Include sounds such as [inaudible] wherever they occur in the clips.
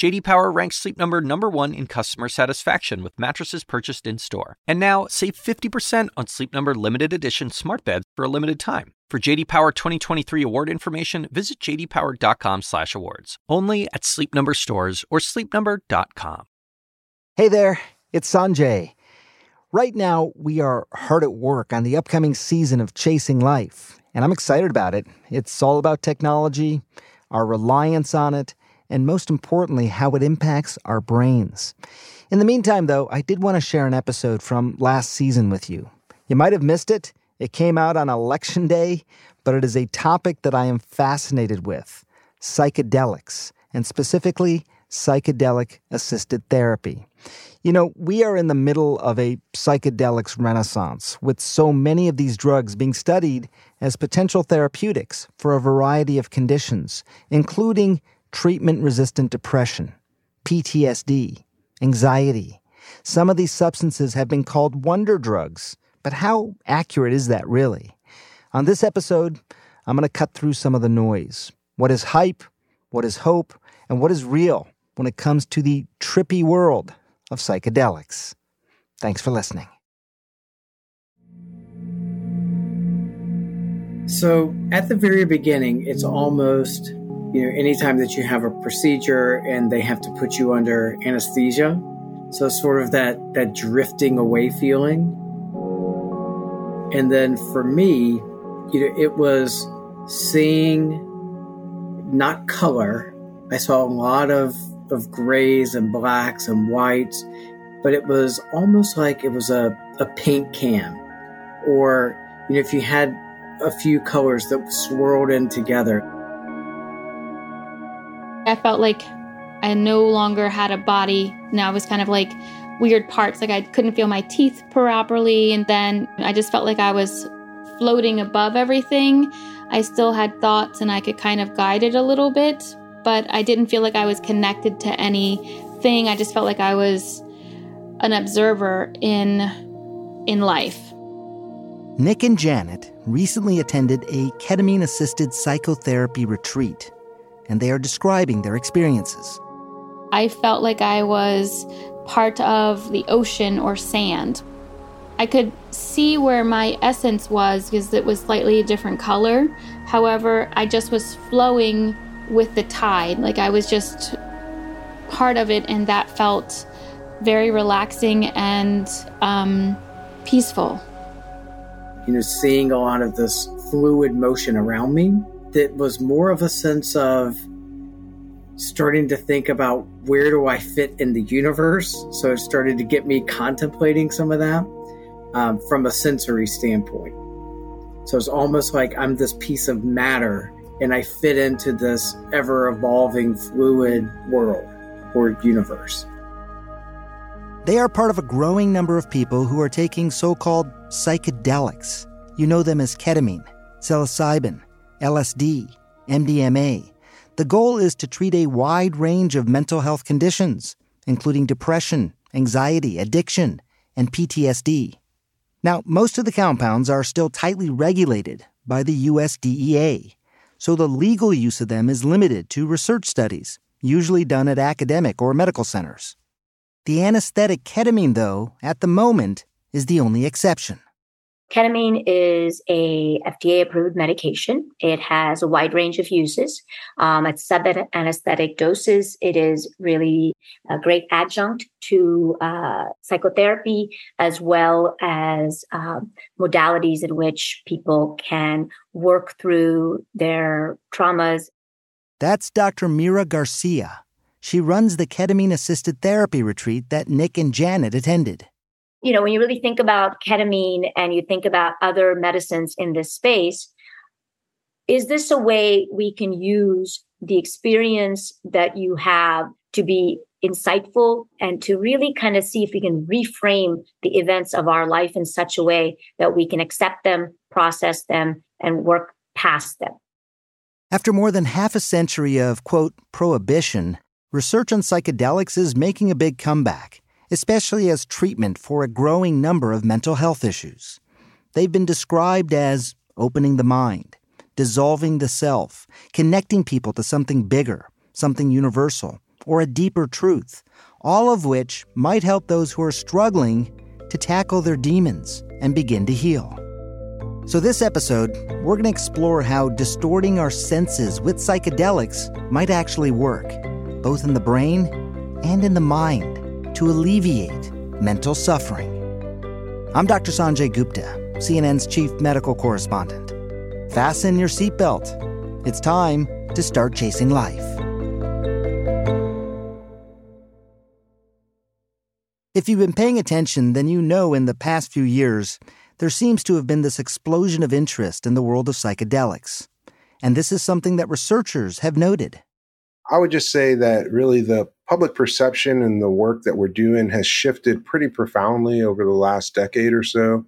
JD Power ranks Sleep Number number 1 in customer satisfaction with mattresses purchased in-store. And now, save 50% on Sleep Number limited edition smart beds for a limited time. For JD Power 2023 award information, visit jdpower.com/awards. Only at Sleep Number stores or sleepnumber.com. Hey there, it's Sanjay. Right now, we are hard at work on the upcoming season of Chasing Life, and I'm excited about it. It's all about technology, our reliance on it, and most importantly, how it impacts our brains. In the meantime, though, I did want to share an episode from last season with you. You might have missed it. It came out on election day, but it is a topic that I am fascinated with psychedelics, and specifically psychedelic assisted therapy. You know, we are in the middle of a psychedelics renaissance, with so many of these drugs being studied as potential therapeutics for a variety of conditions, including treatment resistant depression, PTSD, anxiety. Some of these substances have been called wonder drugs but how accurate is that really? On this episode, I'm going to cut through some of the noise. What is hype? What is hope? And what is real when it comes to the trippy world of psychedelics? Thanks for listening. So, at the very beginning, it's almost, you know, anytime that you have a procedure and they have to put you under anesthesia. So, sort of that, that drifting away feeling and then for me, you know, it was seeing not color. I saw a lot of, of grays and blacks and whites, but it was almost like it was a, a paint can. Or, you know, if you had a few colors that swirled in together. I felt like I no longer had a body. Now I was kind of like weird parts. Like I couldn't feel my teeth properly. And then I just felt like I was floating above everything. I still had thoughts and I could kind of guide it a little bit, but I didn't feel like I was connected to anything. I just felt like I was an observer in in life. Nick and Janet recently attended a ketamine assisted psychotherapy retreat, and they are describing their experiences. I felt like I was part of the ocean or sand. I could see where my essence was because it was slightly a different color. However, I just was flowing with the tide. Like I was just part of it, and that felt very relaxing and um, peaceful. You know, seeing a lot of this fluid motion around me that was more of a sense of starting to think about where do I fit in the universe. So it started to get me contemplating some of that um, from a sensory standpoint. So it's almost like I'm this piece of matter and I fit into this ever evolving fluid world or universe. They are part of a growing number of people who are taking so called psychedelics. You know them as ketamine, psilocybin, LSD, MDMA, the goal is to treat a wide range of mental health conditions, including depression, anxiety, addiction, and PTSD. Now, most of the compounds are still tightly regulated by the US DEA, so the legal use of them is limited to research studies, usually done at academic or medical centers. The anesthetic ketamine, though, at the moment, is the only exception. Ketamine is a FDA approved medication. It has a wide range of uses. Um, at sub anesthetic doses, it is really a great adjunct to uh, psychotherapy as well as um, modalities in which people can work through their traumas. That's Dr. Mira Garcia. She runs the ketamine assisted therapy retreat that Nick and Janet attended you know, when you really think about ketamine and you think about other medicines in this space, is this a way we can use the experience that you have to be insightful and to really kind of see if we can reframe the events of our life in such a way that we can accept them, process them, and work past them? After more than half a century of, quote, prohibition, research on psychedelics is making a big comeback, especially as treatment for a growing number of mental health issues. They've been described as opening the mind, dissolving the self, connecting people to something bigger, something universal, or a deeper truth, all of which might help those who are struggling to tackle their demons and begin to heal. So, this episode, we're going to explore how distorting our senses with psychedelics might actually work, both in the brain and in the mind, to alleviate mental suffering. I'm Dr. Sanjay Gupta, CNN's chief medical correspondent. Fasten your seatbelt. It's time to start chasing life. If you've been paying attention, then you know in the past few years, there seems to have been this explosion of interest in the world of psychedelics. And this is something that researchers have noted. I would just say that really the public perception and the work that we're doing has shifted pretty profoundly over the last decade or so.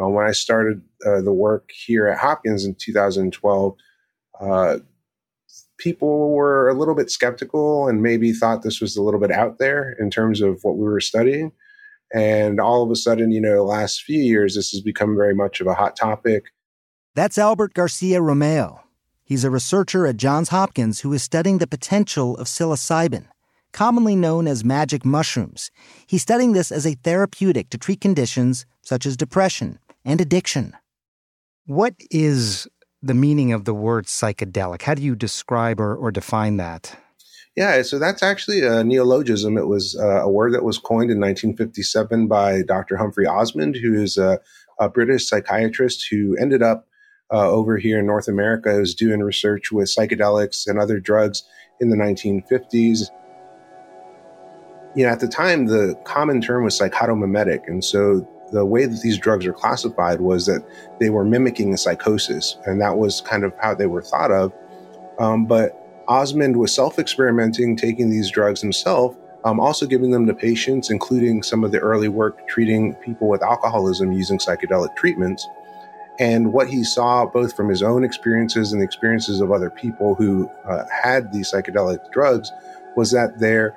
Uh, when I started uh, the work here at Hopkins in 2012, uh, people were a little bit skeptical and maybe thought this was a little bit out there in terms of what we were studying. And all of a sudden, you know, the last few years, this has become very much of a hot topic. That's Albert Garcia Romeu. He's a researcher at Johns Hopkins who is studying the potential of psilocybin, commonly known as magic mushrooms. He's studying this as a therapeutic to treat conditions such as depression and addiction. What is the meaning of the word psychedelic? How do you describe or, or define that? Yeah, so that's actually a neologism. It was uh, a word that was coined in 1957 by Dr. Humphry Osmond, who is a, a British psychiatrist who ended up uh, over here in North America, was doing research with psychedelics and other drugs in the 1950s. You know, at the time, the common term was psychotomimetic, and so the way that these drugs are classified was that they were mimicking a psychosis, and that was kind of how they were thought of. Um, but Osmond was self experimenting, taking these drugs himself, um, also giving them to patients, including some of the early work treating people with alcoholism using psychedelic treatments. And what he saw, both from his own experiences and the experiences of other people who uh, had these psychedelic drugs, was that their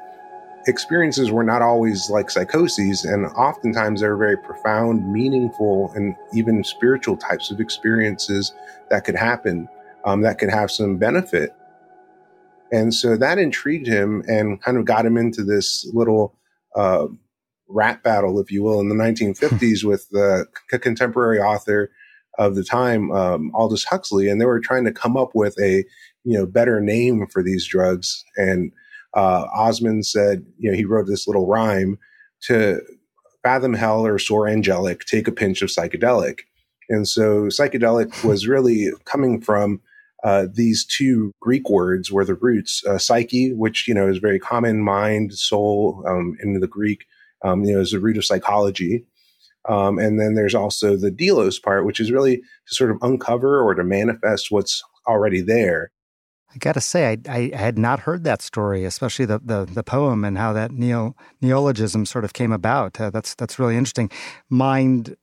experiences were not always like psychoses, and oftentimes they were very profound, meaningful, and even spiritual types of experiences that could happen um, that could have some benefit and so that intrigued him and kind of got him into this little uh, rap battle, if you will, in the [laughs] 1950s with the c- contemporary author of the time, um, Aldous Huxley. And they were trying to come up with a, you know, better name for these drugs. And uh, Osmond said, you know, he wrote this little rhyme to fathom hell or soar angelic, take a pinch of psychedelic. And so psychedelic was really coming from uh, these two Greek words were the roots. Uh, psyche, which you know is very common, mind, soul um, in the Greek, um, you know, is the root of psychology. Um, and then there's also the delos part, which is really to sort of uncover or to manifest what's already there. I got to say, I, I, had not heard that story, especially the, the, the poem and how that neo, neologism sort of came about. Uh, that's that's really interesting. Mind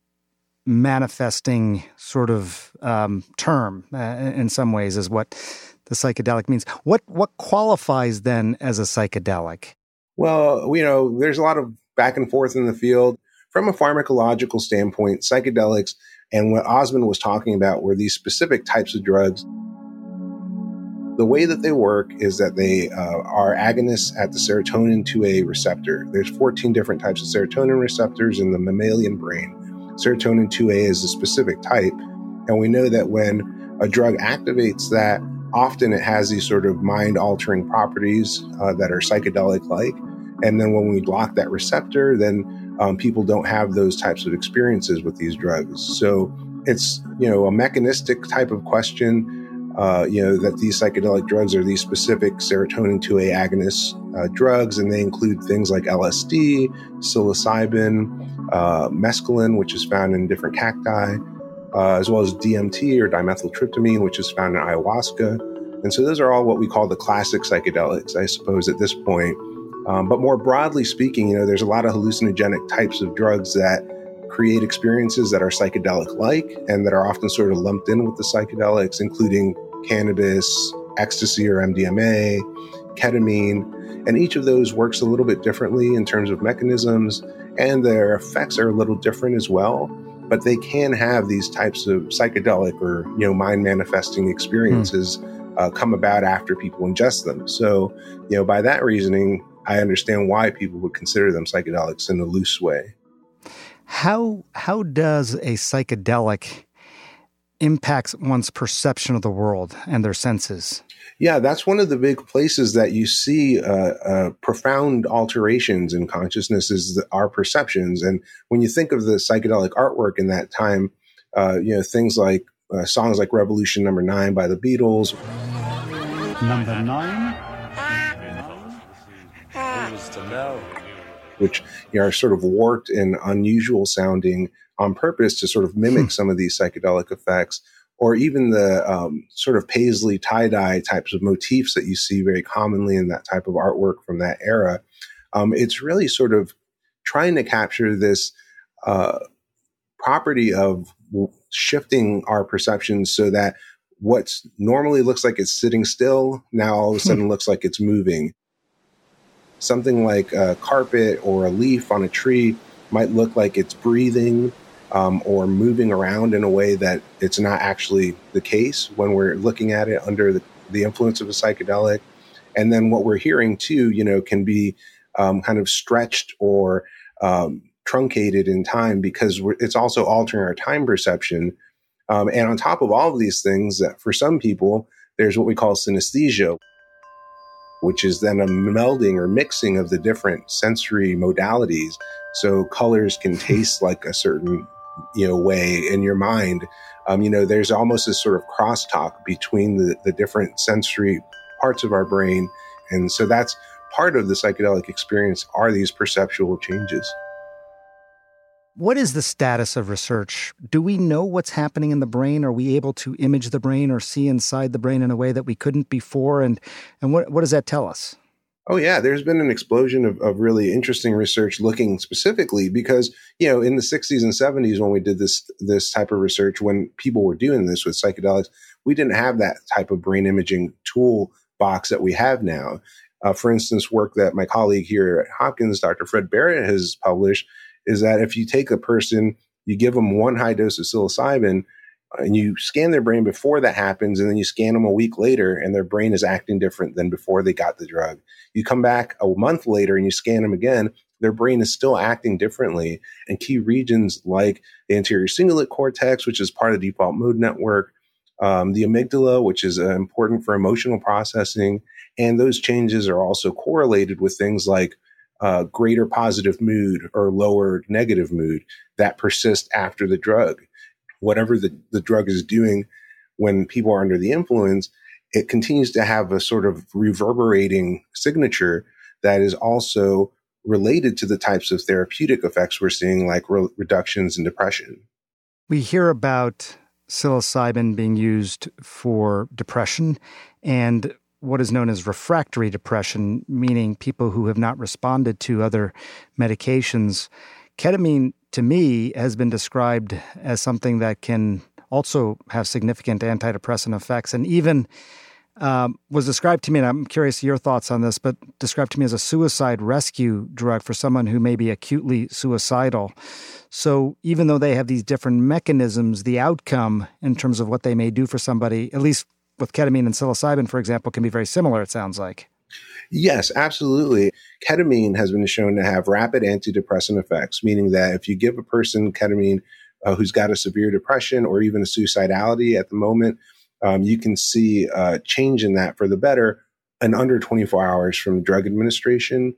manifesting sort of um, term uh, in some ways is what the psychedelic means. What what qualifies then as a psychedelic? Well, you know, there's a lot of back and forth in the field. From a pharmacological standpoint, psychedelics and what Osmond was talking about were these specific types of drugs. The way that they work is that they uh, are agonists at the serotonin 2A receptor. There's 14 different types of serotonin receptors in the mammalian brain. Serotonin 2A is a specific type. And we know that when a drug activates that, often it has these sort of mind altering properties uh, that are psychedelic like. And then when we block that receptor, then um, people don't have those types of experiences with these drugs. So it's, you know, a mechanistic type of question. Uh, you know, that these psychedelic drugs are these specific serotonin 2A agonist uh, drugs, and they include things like LSD, psilocybin, uh, mescaline, which is found in different cacti, uh, as well as DMT or dimethyltryptamine, which is found in ayahuasca. And so those are all what we call the classic psychedelics, I suppose, at this point. Um, but more broadly speaking, you know, there's a lot of hallucinogenic types of drugs that create experiences that are psychedelic like and that are often sort of lumped in with the psychedelics, including cannabis, ecstasy or MDMA, ketamine, and each of those works a little bit differently in terms of mechanisms, and their effects are a little different as well. But they can have these types of psychedelic or you know mind manifesting experiences mm. uh, come about after people ingest them. So you know by that reasoning, I understand why people would consider them psychedelics in a loose way. How how does a psychedelic impacts one's perception of the world and their senses? Yeah, that's one of the big places that you see uh, uh, profound alterations in consciousness is the, our perceptions. And when you think of the psychedelic artwork in that time, uh, you know things like uh, songs like "Revolution Number Nine" by the Beatles. Number nine. Which you know, are sort of warped and unusual sounding on purpose to sort of mimic hmm. some of these psychedelic effects or even the um, sort of paisley tie dye types of motifs that you see very commonly in that type of artwork from that era. Um, it's really sort of trying to capture this uh, property of shifting our perceptions so that what normally looks like it's sitting still now all of a hmm. sudden looks like it's moving. Something like a carpet or a leaf on a tree might look like it's breathing um, or moving around in a way that it's not actually the case when we're looking at it under the, the influence of a psychedelic. And then what we're hearing too, you know, can be um, kind of stretched or um, truncated in time because it's also altering our time perception. Um, and on top of all of these things, that for some people, there's what we call synesthesia, which is then a melding or mixing of the different sensory modalities. So colors can [laughs] taste like a certain you know way in your mind. Um, you know there's almost this sort of crosstalk between the, the different sensory parts of our brain. And so that's part of the psychedelic experience are these perceptual changes what is the status of research? Do we know what's happening in the brain? Are we able to image the brain or see inside the brain in a way that we couldn't before? And and what what does that tell us? Oh yeah, there's been an explosion of, of really interesting research looking specifically because you know in the 60s and 70s when we did this this type of research when people were doing this with psychedelics, we didn't have that type of brain imaging tool box that we have now. Uh, for instance, work that my colleague here at Hopkins, Dr. Fred Barrett, has published is that if you take a person, you give them one high dose of psilocybin, and you scan their brain before that happens and then you scan them a week later and their brain is acting different than before they got the drug. You come back a month later and you scan them again their brain is still acting differently and key regions like the anterior cingulate cortex which is part of the default mode network um, the amygdala which is uh, important for emotional processing and those changes are also correlated with things like uh, greater positive mood or lower negative mood that persist after the drug whatever the, the drug is doing when people are under the influence, it continues to have a sort of reverberating signature that is also related to the types of therapeutic effects we're seeing, like re- reductions in depression. We hear about psilocybin being used for depression and what is known as refractory depression, meaning people who have not responded to other medications. Ketamine to me, has been described as something that can also have significant antidepressant effects and even um, was described to me, and I'm curious your thoughts on this, but described to me as a suicide rescue drug for someone who may be acutely suicidal. So even though they have these different mechanisms, the outcome in terms of what they may do for somebody, at least with ketamine and psilocybin, for example, can be very similar, it sounds like. Yes, absolutely. Ketamine has been shown to have rapid antidepressant effects, meaning that if you give a person ketamine uh, who's got a severe depression or even a suicidality at the moment, um, you can see a change in that for the better in under 24 hours from drug administration.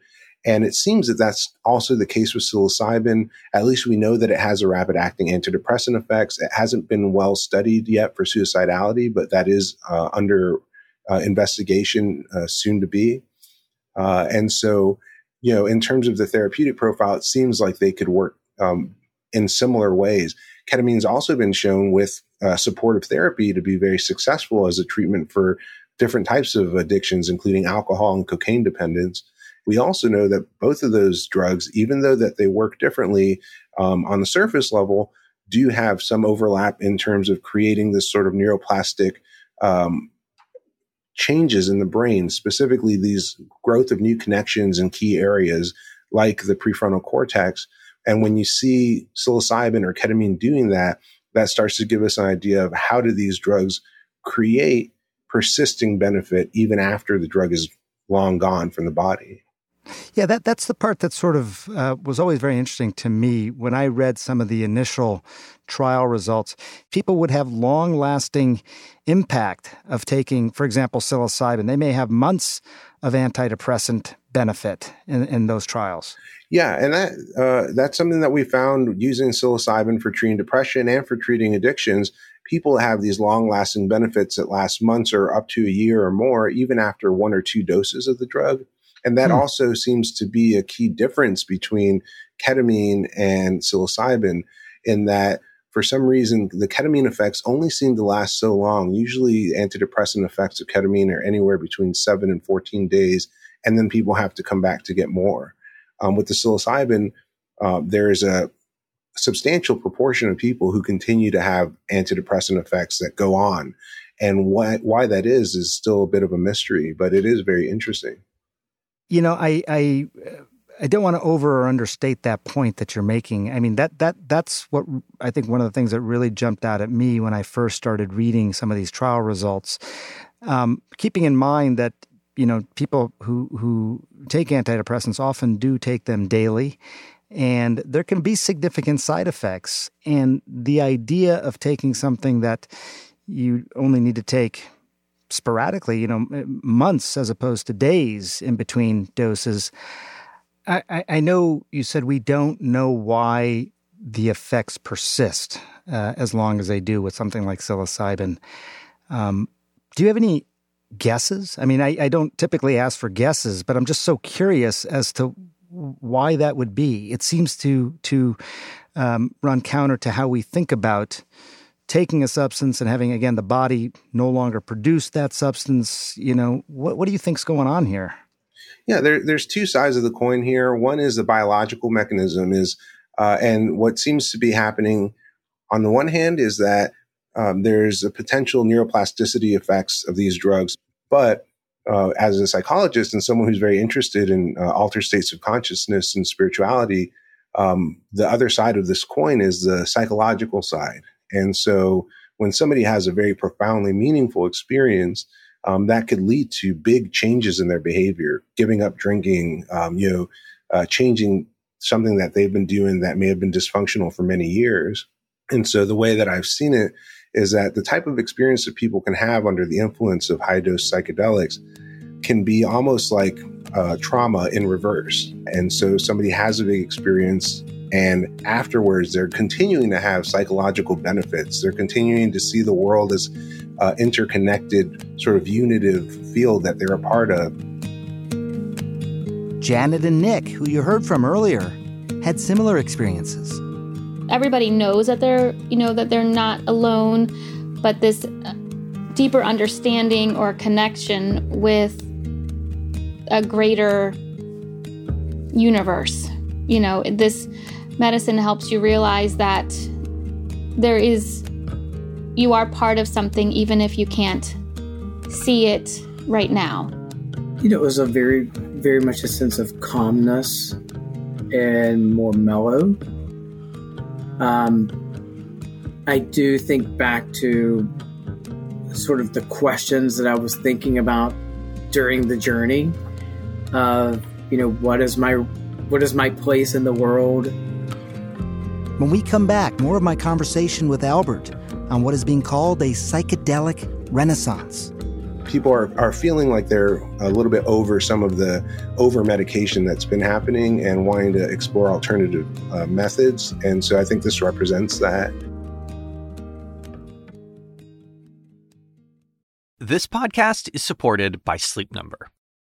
And it seems that that's also the case with psilocybin. At least we know that it has a rapid acting antidepressant effects. It hasn't been well studied yet for suicidality, but that is uh, under uh, investigation uh, soon to be. Uh, and so, you know, in terms of the therapeutic profile, it seems like they could work um, in similar ways. Ketamine's also been shown with uh, supportive therapy to be very successful as a treatment for different types of addictions, including alcohol and cocaine dependence. We also know that both of those drugs, even though that they work differently um, on the surface level, do have some overlap in terms of creating this sort of neuroplastic um, changes in the brain, specifically these growth of new connections in key areas like the prefrontal cortex. And when you see psilocybin or ketamine doing that, that starts to give us an idea of how do these drugs create persisting benefit even after the drug is long gone from the body. Yeah, that that's the part that sort of uh, was always very interesting to me when I read some of the initial trial results. People would have long lasting impact of taking, for example, psilocybin. They may have months of antidepressant benefit in, in those trials. Yeah, and that uh, that's something that we found using psilocybin for treating depression and for treating addictions. People have these long lasting benefits that last months or up to a year or more, even after one or two doses of the drug. And that hmm. also seems to be a key difference between ketamine and psilocybin in that for some reason the ketamine effects only seem to last so long. Usually antidepressant effects of ketamine are anywhere between 7 and 14 days and then people have to come back to get more. Um, with the psilocybin, uh, there is a substantial proportion of people who continue to have antidepressant effects that go on. And why, why that is is still a bit of a mystery, but it is very interesting. You know, I I I don't want to over or understate that point that you're making. I mean that that that's what I think one of the things that really jumped out at me when I first started reading some of these trial results. Um, keeping in mind that you know people who who take antidepressants often do take them daily, and there can be significant side effects. And the idea of taking something that you only need to take sporadically, you know, months as opposed to days in between doses. I, I know you said we don't know why the effects persist uh, as long as they do with something like psilocybin. Um, do you have any guesses? I mean, I, I don't typically ask for guesses, but I'm just so curious as to why that would be. It seems to to um, run counter to how we think about taking a substance and having again the body no longer produce that substance you know what, what do you think's going on here? Yeah there, there's two sides of the coin here. One is the biological mechanism is uh, and what seems to be happening on the one hand is that um, there's a potential neuroplasticity effects of these drugs but uh, as a psychologist and someone who's very interested in uh, altered states of consciousness and spirituality um, the other side of this coin is the psychological side and so when somebody has a very profoundly meaningful experience, um, that could lead to big changes in their behavior, giving up drinking, um, you know, uh, changing something that they've been doing that may have been dysfunctional for many years. And so the way that I've seen it is that the type of experience that people can have under the influence of high dose psychedelics can be almost like uh, trauma in reverse. And so somebody has a big experience and afterwards, they're continuing to have psychological benefits. They're continuing to see the world as uh, interconnected, sort of unitive field that they're a part of. Janet and Nick, who you heard from earlier, had similar experiences. Everybody knows that they're, you know, that they're not alone, but this uh, deeper understanding or connection with a greater universe. You know, this medicine helps you realize that there is, you are part of something even if you can't see it right now. You know, it was a very, very much a sense of calmness and more mellow. Um, I do think back to sort of the questions that I was thinking about during the journey of, you know, what is my what is my place in the world? When we come back, more of my conversation with Albert on what is being called a psychedelic renaissance. People are, are feeling like they're a little bit over some of the over medication that's been happening and wanting to explore alternative uh, methods. And so I think this represents that. This podcast is supported by Sleep Number.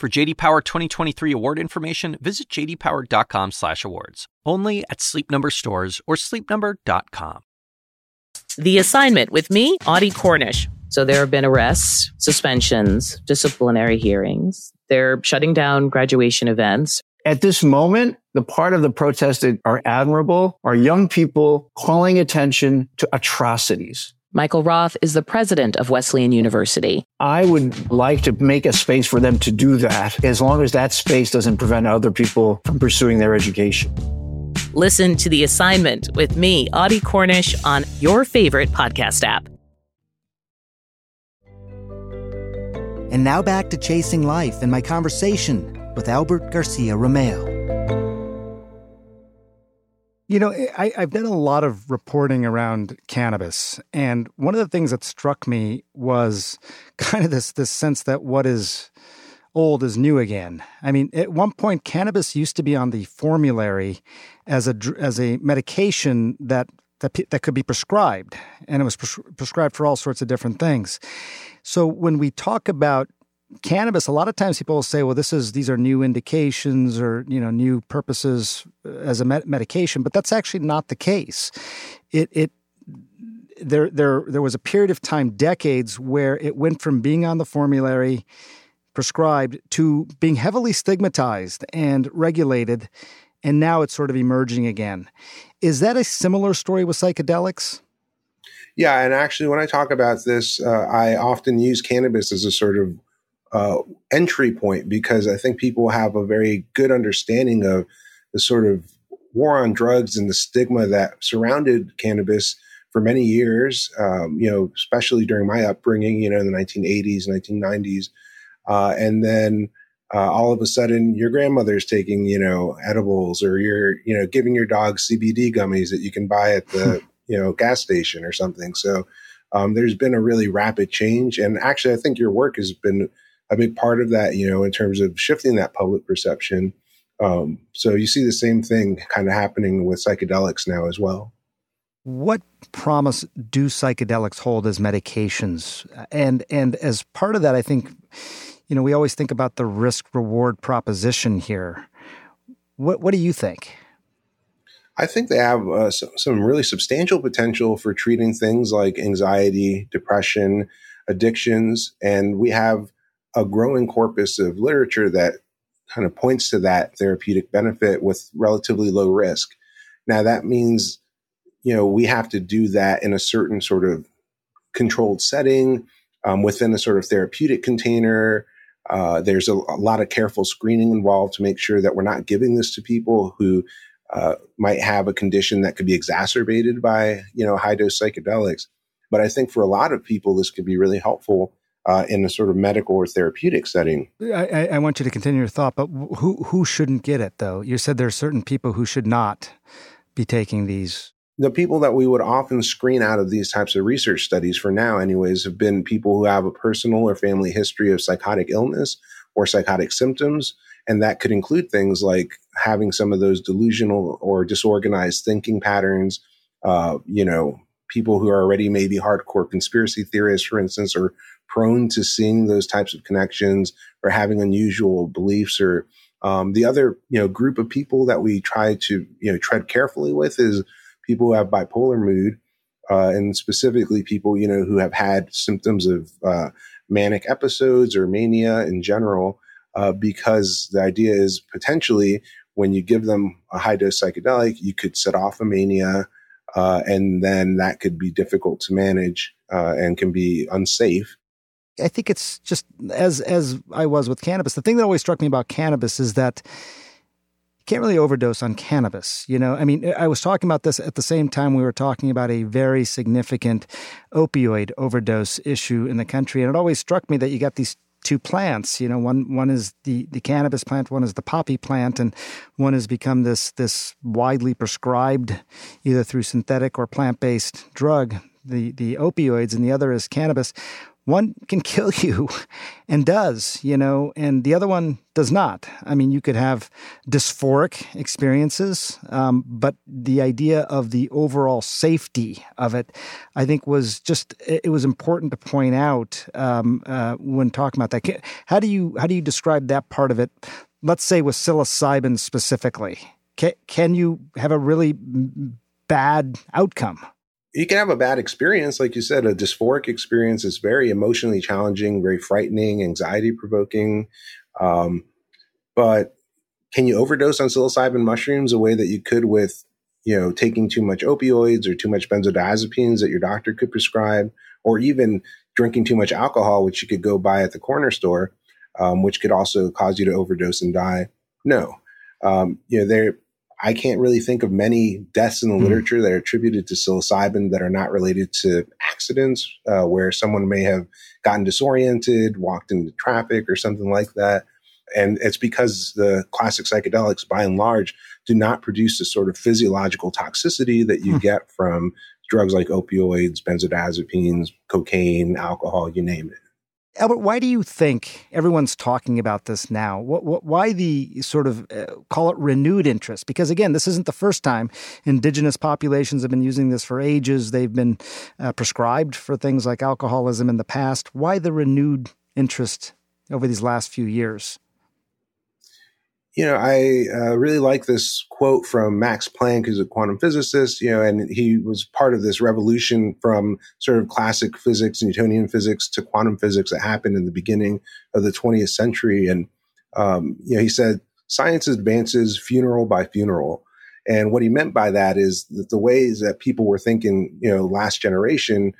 For JD Power 2023 award information, visit jdpower.com/awards. Only at Sleep Number stores or sleepnumber.com. The assignment with me, Audie Cornish. So there have been arrests, suspensions, disciplinary hearings. They're shutting down graduation events. At this moment, the part of the protest that are admirable are young people calling attention to atrocities. Michael Roth is the president of Wesleyan University. I would like to make a space for them to do that as long as that space doesn't prevent other people from pursuing their education. Listen to the assignment with me, Audie Cornish, on your favorite podcast app. And now back to Chasing Life and my conversation with Albert Garcia Romeu. You know, eh, I, have done a lot of reporting around cannabis, and one of the things that struck me was [laughs] kind of this this sense that what is old is new again. I mean, at one point, cannabis used to be on the formulary as a as a medication that that that could be prescribed, and it was pres- prescribed for all sorts of different things. So when we talk about cannabis, a lot of times people will say, "Well, this is these are new indications or you know new purposes as a med- medication," but that's actually not the case. It it there there there was a period of time, decades, where it went from being on the formulary prescribed to being heavily stigmatized and regulated, and now it's sort of emerging again. Is that a similar story with psychedelics? Yeah, and actually, when I talk about this, uh, I often use cannabis as a sort of uh, entry point because I think people have a very good understanding of the sort of war on drugs and the stigma that surrounded cannabis for many years. Um, you know, especially during my upbringing, you know, in the 1980s, 1990s, uh, and then. Uh, all of a sudden, your grandmother's taking, you know, edibles, or you're, you know, giving your dog CBD gummies that you can buy at the, you know, gas station or something. So, um, there's been a really rapid change, and actually, I think your work has been a big part of that, you know, in terms of shifting that public perception. Um, so you see the same thing kind of happening with psychedelics now as well. What promise do psychedelics hold as medications? And and as part of that, I think, you know, we always think about the risk reward proposition here. What what do you think? I think they have uh, some really substantial potential for treating things like anxiety, depression, addictions, and we have a growing corpus of literature that kind of points to that therapeutic benefit with relatively low risk. Now, that means, you know, we have to do that in a certain sort of controlled setting um, within a sort of therapeutic container. Uh, there's a, a, lot of careful screening involved to make sure that we're not giving this to people who uh, might have a condition that could be exacerbated by, you know, high dose psychedelics. But I think for a lot of people, this could be really helpful uh, in a sort of medical or therapeutic setting. I, I, want you to continue your thought, but who who shouldn't get it though? You said there are certain people who should not be taking these. The people that we would often screen out of these types of research studies for now, anyways, have been people who have a personal or family history of psychotic illness or psychotic symptoms. And that could include things like having some of those delusional or disorganized thinking patterns, uh, you know, people who are already maybe hardcore conspiracy theorists, for instance, are prone to seeing those types of connections or having unusual beliefs or um, the other you know group of people that we try to you know tread carefully with is people who have bipolar mood uh, and specifically people you know who have had symptoms of uh, manic episodes or mania in general uh, because the idea is potentially when you give them a high dose psychedelic you could set off a mania uh, and then that could be difficult to manage uh, and can be unsafe I think it's just as as I was with cannabis. The thing that always struck me about cannabis is that you can't really overdose on cannabis. You know, I mean, I was talking about this at the same time we were talking about a very significant opioid overdose issue in the country, and it always struck me that you got these two plants. You know, one one is the the cannabis plant, one is the poppy plant, and one has become this this widely prescribed, either through synthetic or plant based drug. The the opioids, and the other is cannabis one can [laughs] kill you and does, you know, and the other one does not. I mean, you could have dysphoric experiences, um, but the idea of the overall safety of it, I think, was just it was important to point out um, uh, when talking about that. How do you how do you describe that part of it? Let's say with psilocybin specifically, can, can you have a really bad outcome? You can have a bad experience. Like you said, a dysphoric experience is very emotionally challenging, very frightening, anxiety provoking. Um, but can you overdose on psilocybin mushrooms the way that you could with, you know, taking too much opioids or too much benzodiazepines that your doctor could prescribe, or even drinking too much alcohol, which you could go buy at the corner store, um, which could also cause you to overdose and die? No. Um, you know, there I can't really think of many deaths in the mm. literature that are attributed to psilocybin that are not related to accidents, uh, where someone may have gotten disoriented, walked into traffic, or something like that. And it's because the classic psychedelics, by and large, do not produce the sort of physiological toxicity that you mm. get from drugs like opioids, benzodiazepines, cocaine, alcohol, you name it. Albert, why do you think everyone's talking about this now? What, what, why the sort of uh, call it renewed interest? Because again, this isn't the first time indigenous populations have been using this for ages. They've been uh, prescribed for things like alcoholism in the past. Why the renewed interest over these last few years? You know, I uh, really like this quote from Max Planck, who's a quantum physicist, you know, and he was part of this revolution from sort of classic physics, Newtonian physics to quantum physics that happened in the beginning of the 20th century. And, um, you know, he said, science advances funeral by funeral. And what he meant by that is that the ways that people were thinking, you know, last generation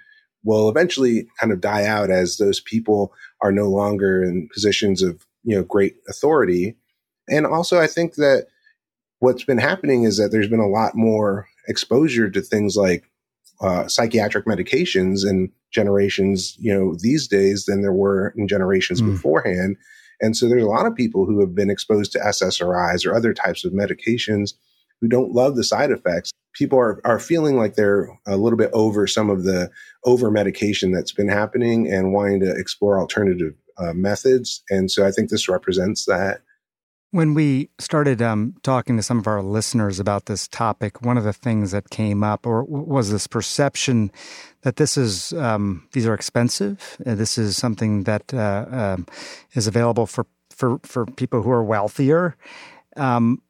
will eventually kind of die out as those people are no longer in positions of, you know, great authority and also, I think that what's been happening is that there's been a lot more exposure to things like uh, psychiatric medications in generations, you know, these days than there were in generations mm. beforehand. And so there's a lot of people who have been exposed to SSRIs or other types of medications who don't love the side effects. People are, are feeling like they're a little bit over some of the over medication that's been happening and wanting to explore alternative uh, methods. And so I think this represents that. When we started um, talking to some of our listeners about this topic, one of the things that came up or was this perception that this is um, these are expensive. Uh, this is something that uh, um, is available for, for for people who are wealthier. Um,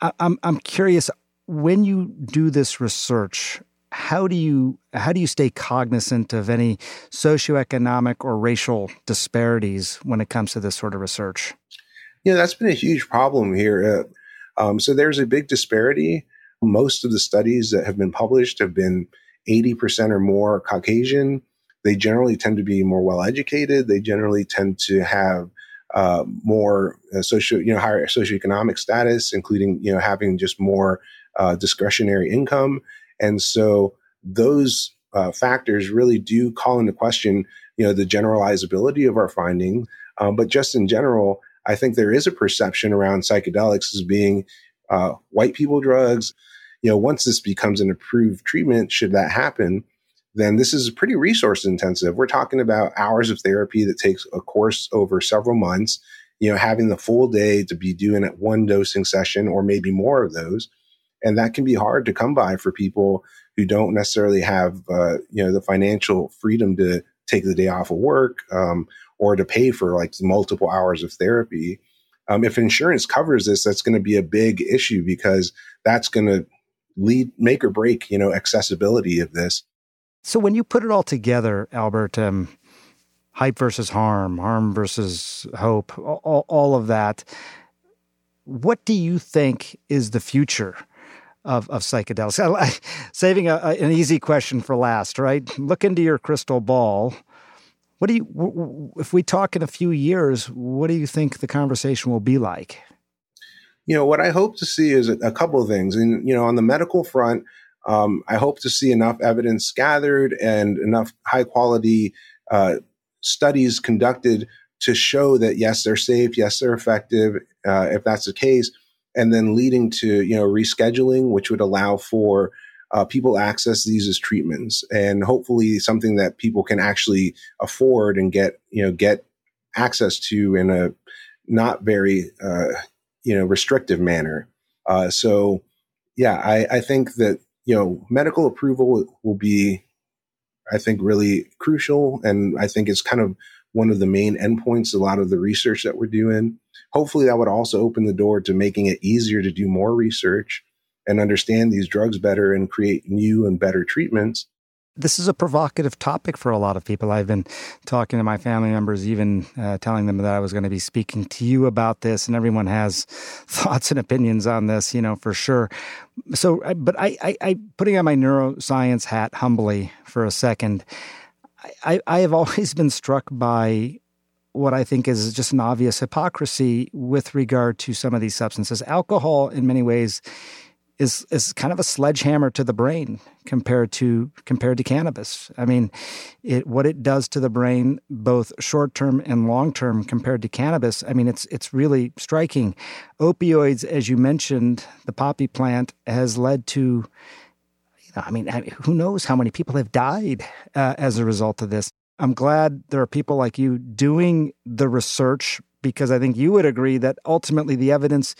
I'm I'm curious when you do this research. How do you how do you stay cognizant of any socioeconomic or racial disparities when it comes to this sort of research? You know, that's been a huge problem here. Uh, um, so there's a big disparity. Most of the studies that have been published have been 80% or more Caucasian. They generally tend to be more well educated. They generally tend to have uh, more uh, social, you know, higher socioeconomic status, including, you know, having just more uh, discretionary income. And so those uh, factors really do call into question, you know, the generalizability of our findings. Um, but just in general, I think there is a perception around psychedelics as being uh, white people drugs. You know, once this becomes an approved treatment, should that happen, then this is pretty resource intensive. We're talking about hours of therapy that takes a course over several months. You know, having the full day to be doing at one dosing session or maybe more of those, and that can be hard to come by for people who don't necessarily have uh, you know the financial freedom to take the day off of work um, or to pay for like multiple hours of therapy. Um, if insurance covers this, that's going to be a big issue because that's going to lead, make or break, you know, accessibility of this. So when you put it all together, Albert, um, hype versus harm, harm versus hope, all, all of that, what do you think is the future? Of, of psychedelics. [laughs] Saving a, an easy question for last, right? Look into your crystal ball what do you, if we talk in a few years, what do you think the conversation will be like? You know, what I hope to see is a, couple of things. And, you know, on the medical front, um, I hope to see enough evidence gathered and enough high quality uh, studies conducted to show that yes, they're safe, yes, they're effective, uh, if that's the case, and then leading to you know rescheduling, which would allow for uh, people access these as treatments, and hopefully something that people can actually afford and get you know get access to in a not very uh, you know restrictive manner. Uh, so yeah, I, I think that you know medical approval will be, I think, really crucial, and I think it's kind of one of the main endpoints. A lot of the research that we're doing. Hopefully, that would also open the door to making it easier to do more research and understand these drugs better and create new and better treatments this is a provocative topic for a lot of people. I've been talking to my family members, even uh, telling them that I was going to be speaking to you about this, and everyone has [laughs] thoughts and opinions on this, you know, for sure. So, but I, I, I putting on my neuroscience hat humbly for a second, I, I have [laughs] always been struck by what I think is just an obvious hypocrisy with regard to some of these substances. Alcohol, in many ways, is is kind of a sledgehammer to the brain compared to compared to cannabis. I mean, it what it does to the brain, both short term and long term, compared to cannabis. I mean, it's it's really striking. Opioids, as you mentioned, the poppy plant has led to. You know, I mean, who knows how many people have died uh, as a result of this? I'm glad there are people like you doing the research because I think you would agree that ultimately the evidence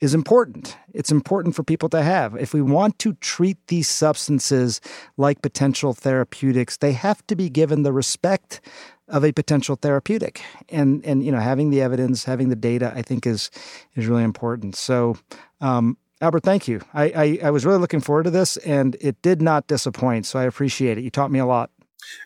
is important. It's important for people to have. If we want to treat these substances like potential therapeutics, they have to be given the respect of a potential therapeutic. And and you know, having the evidence, having the data, I think is is really important. So um, Albert, thank you. I, I, I was really looking forward to this, and it did not disappoint. So I appreciate it. You taught me a lot.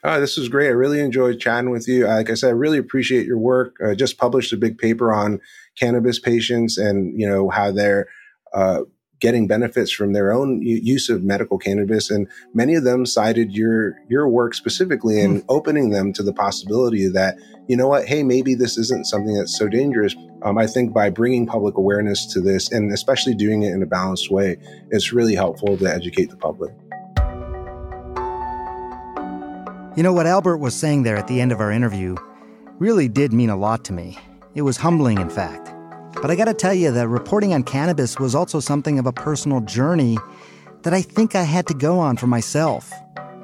Oh, this was great. I really enjoyed chatting with you. Uh, like I said, I really appreciate your work. I just published a big paper on cannabis patients and you know how they're uh, getting benefits from their own use of medical cannabis, and many of them cited your your work specifically in mm. opening them to the possibility that you know what, hey, maybe this isn't something that's so dangerous. Um, I think by bringing public awareness to this, and especially doing it in a balanced way, it's really helpful to educate the public. You know what Albert was saying there at the end of our interview really did mean a lot to me. It was humbling, in fact. But I gotta tell you that reporting on cannabis was also something of a personal journey that I think I had to go on for myself.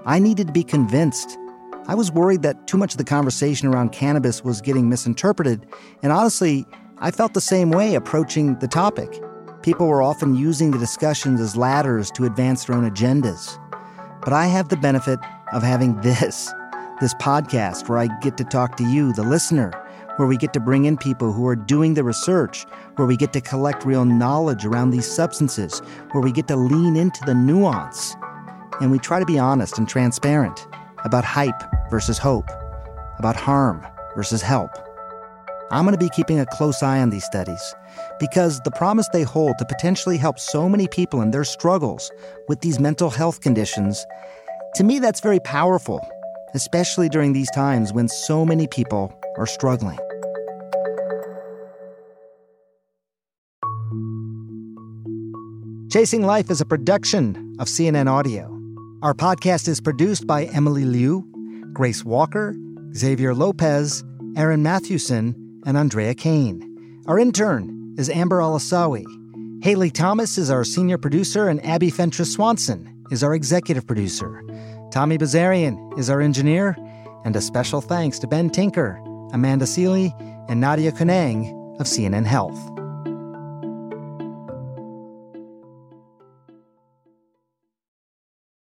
I needed to be convinced. I was worried that too much of the conversation around cannabis was getting misinterpreted, and honestly, I felt the same way approaching the topic. People were often using the discussions as ladders to advance their own agendas. But I have the benefit of having [laughs] this, this podcast where I get to talk to you, the listener where we get to bring in people who are doing the research, where we get to collect real knowledge around these substances, where we get to lean into the nuance. And we try to be honest and transparent about hype versus hope, about harm versus help. I'm going to be keeping a close eye on these studies because the promise they hold to potentially help so many people in their struggles with these mental health conditions, to me, that's very powerful, especially during these times when so many people are struggling. Chasing Life is a production of CNN Audio. Our podcast is produced by Emily Liu, Grace Walker, Xavier Lopez, Aaron Mathewson, and Andrea Kane. Our intern is Amber Alasawi. Haley Thomas is our senior producer, and Abby Fentress Swanson is our executive producer. Tommy Bazarian is our engineer, and a special thanks to Ben Tinker, Amanda Sealy, and Nadia Kounang of CNN Health.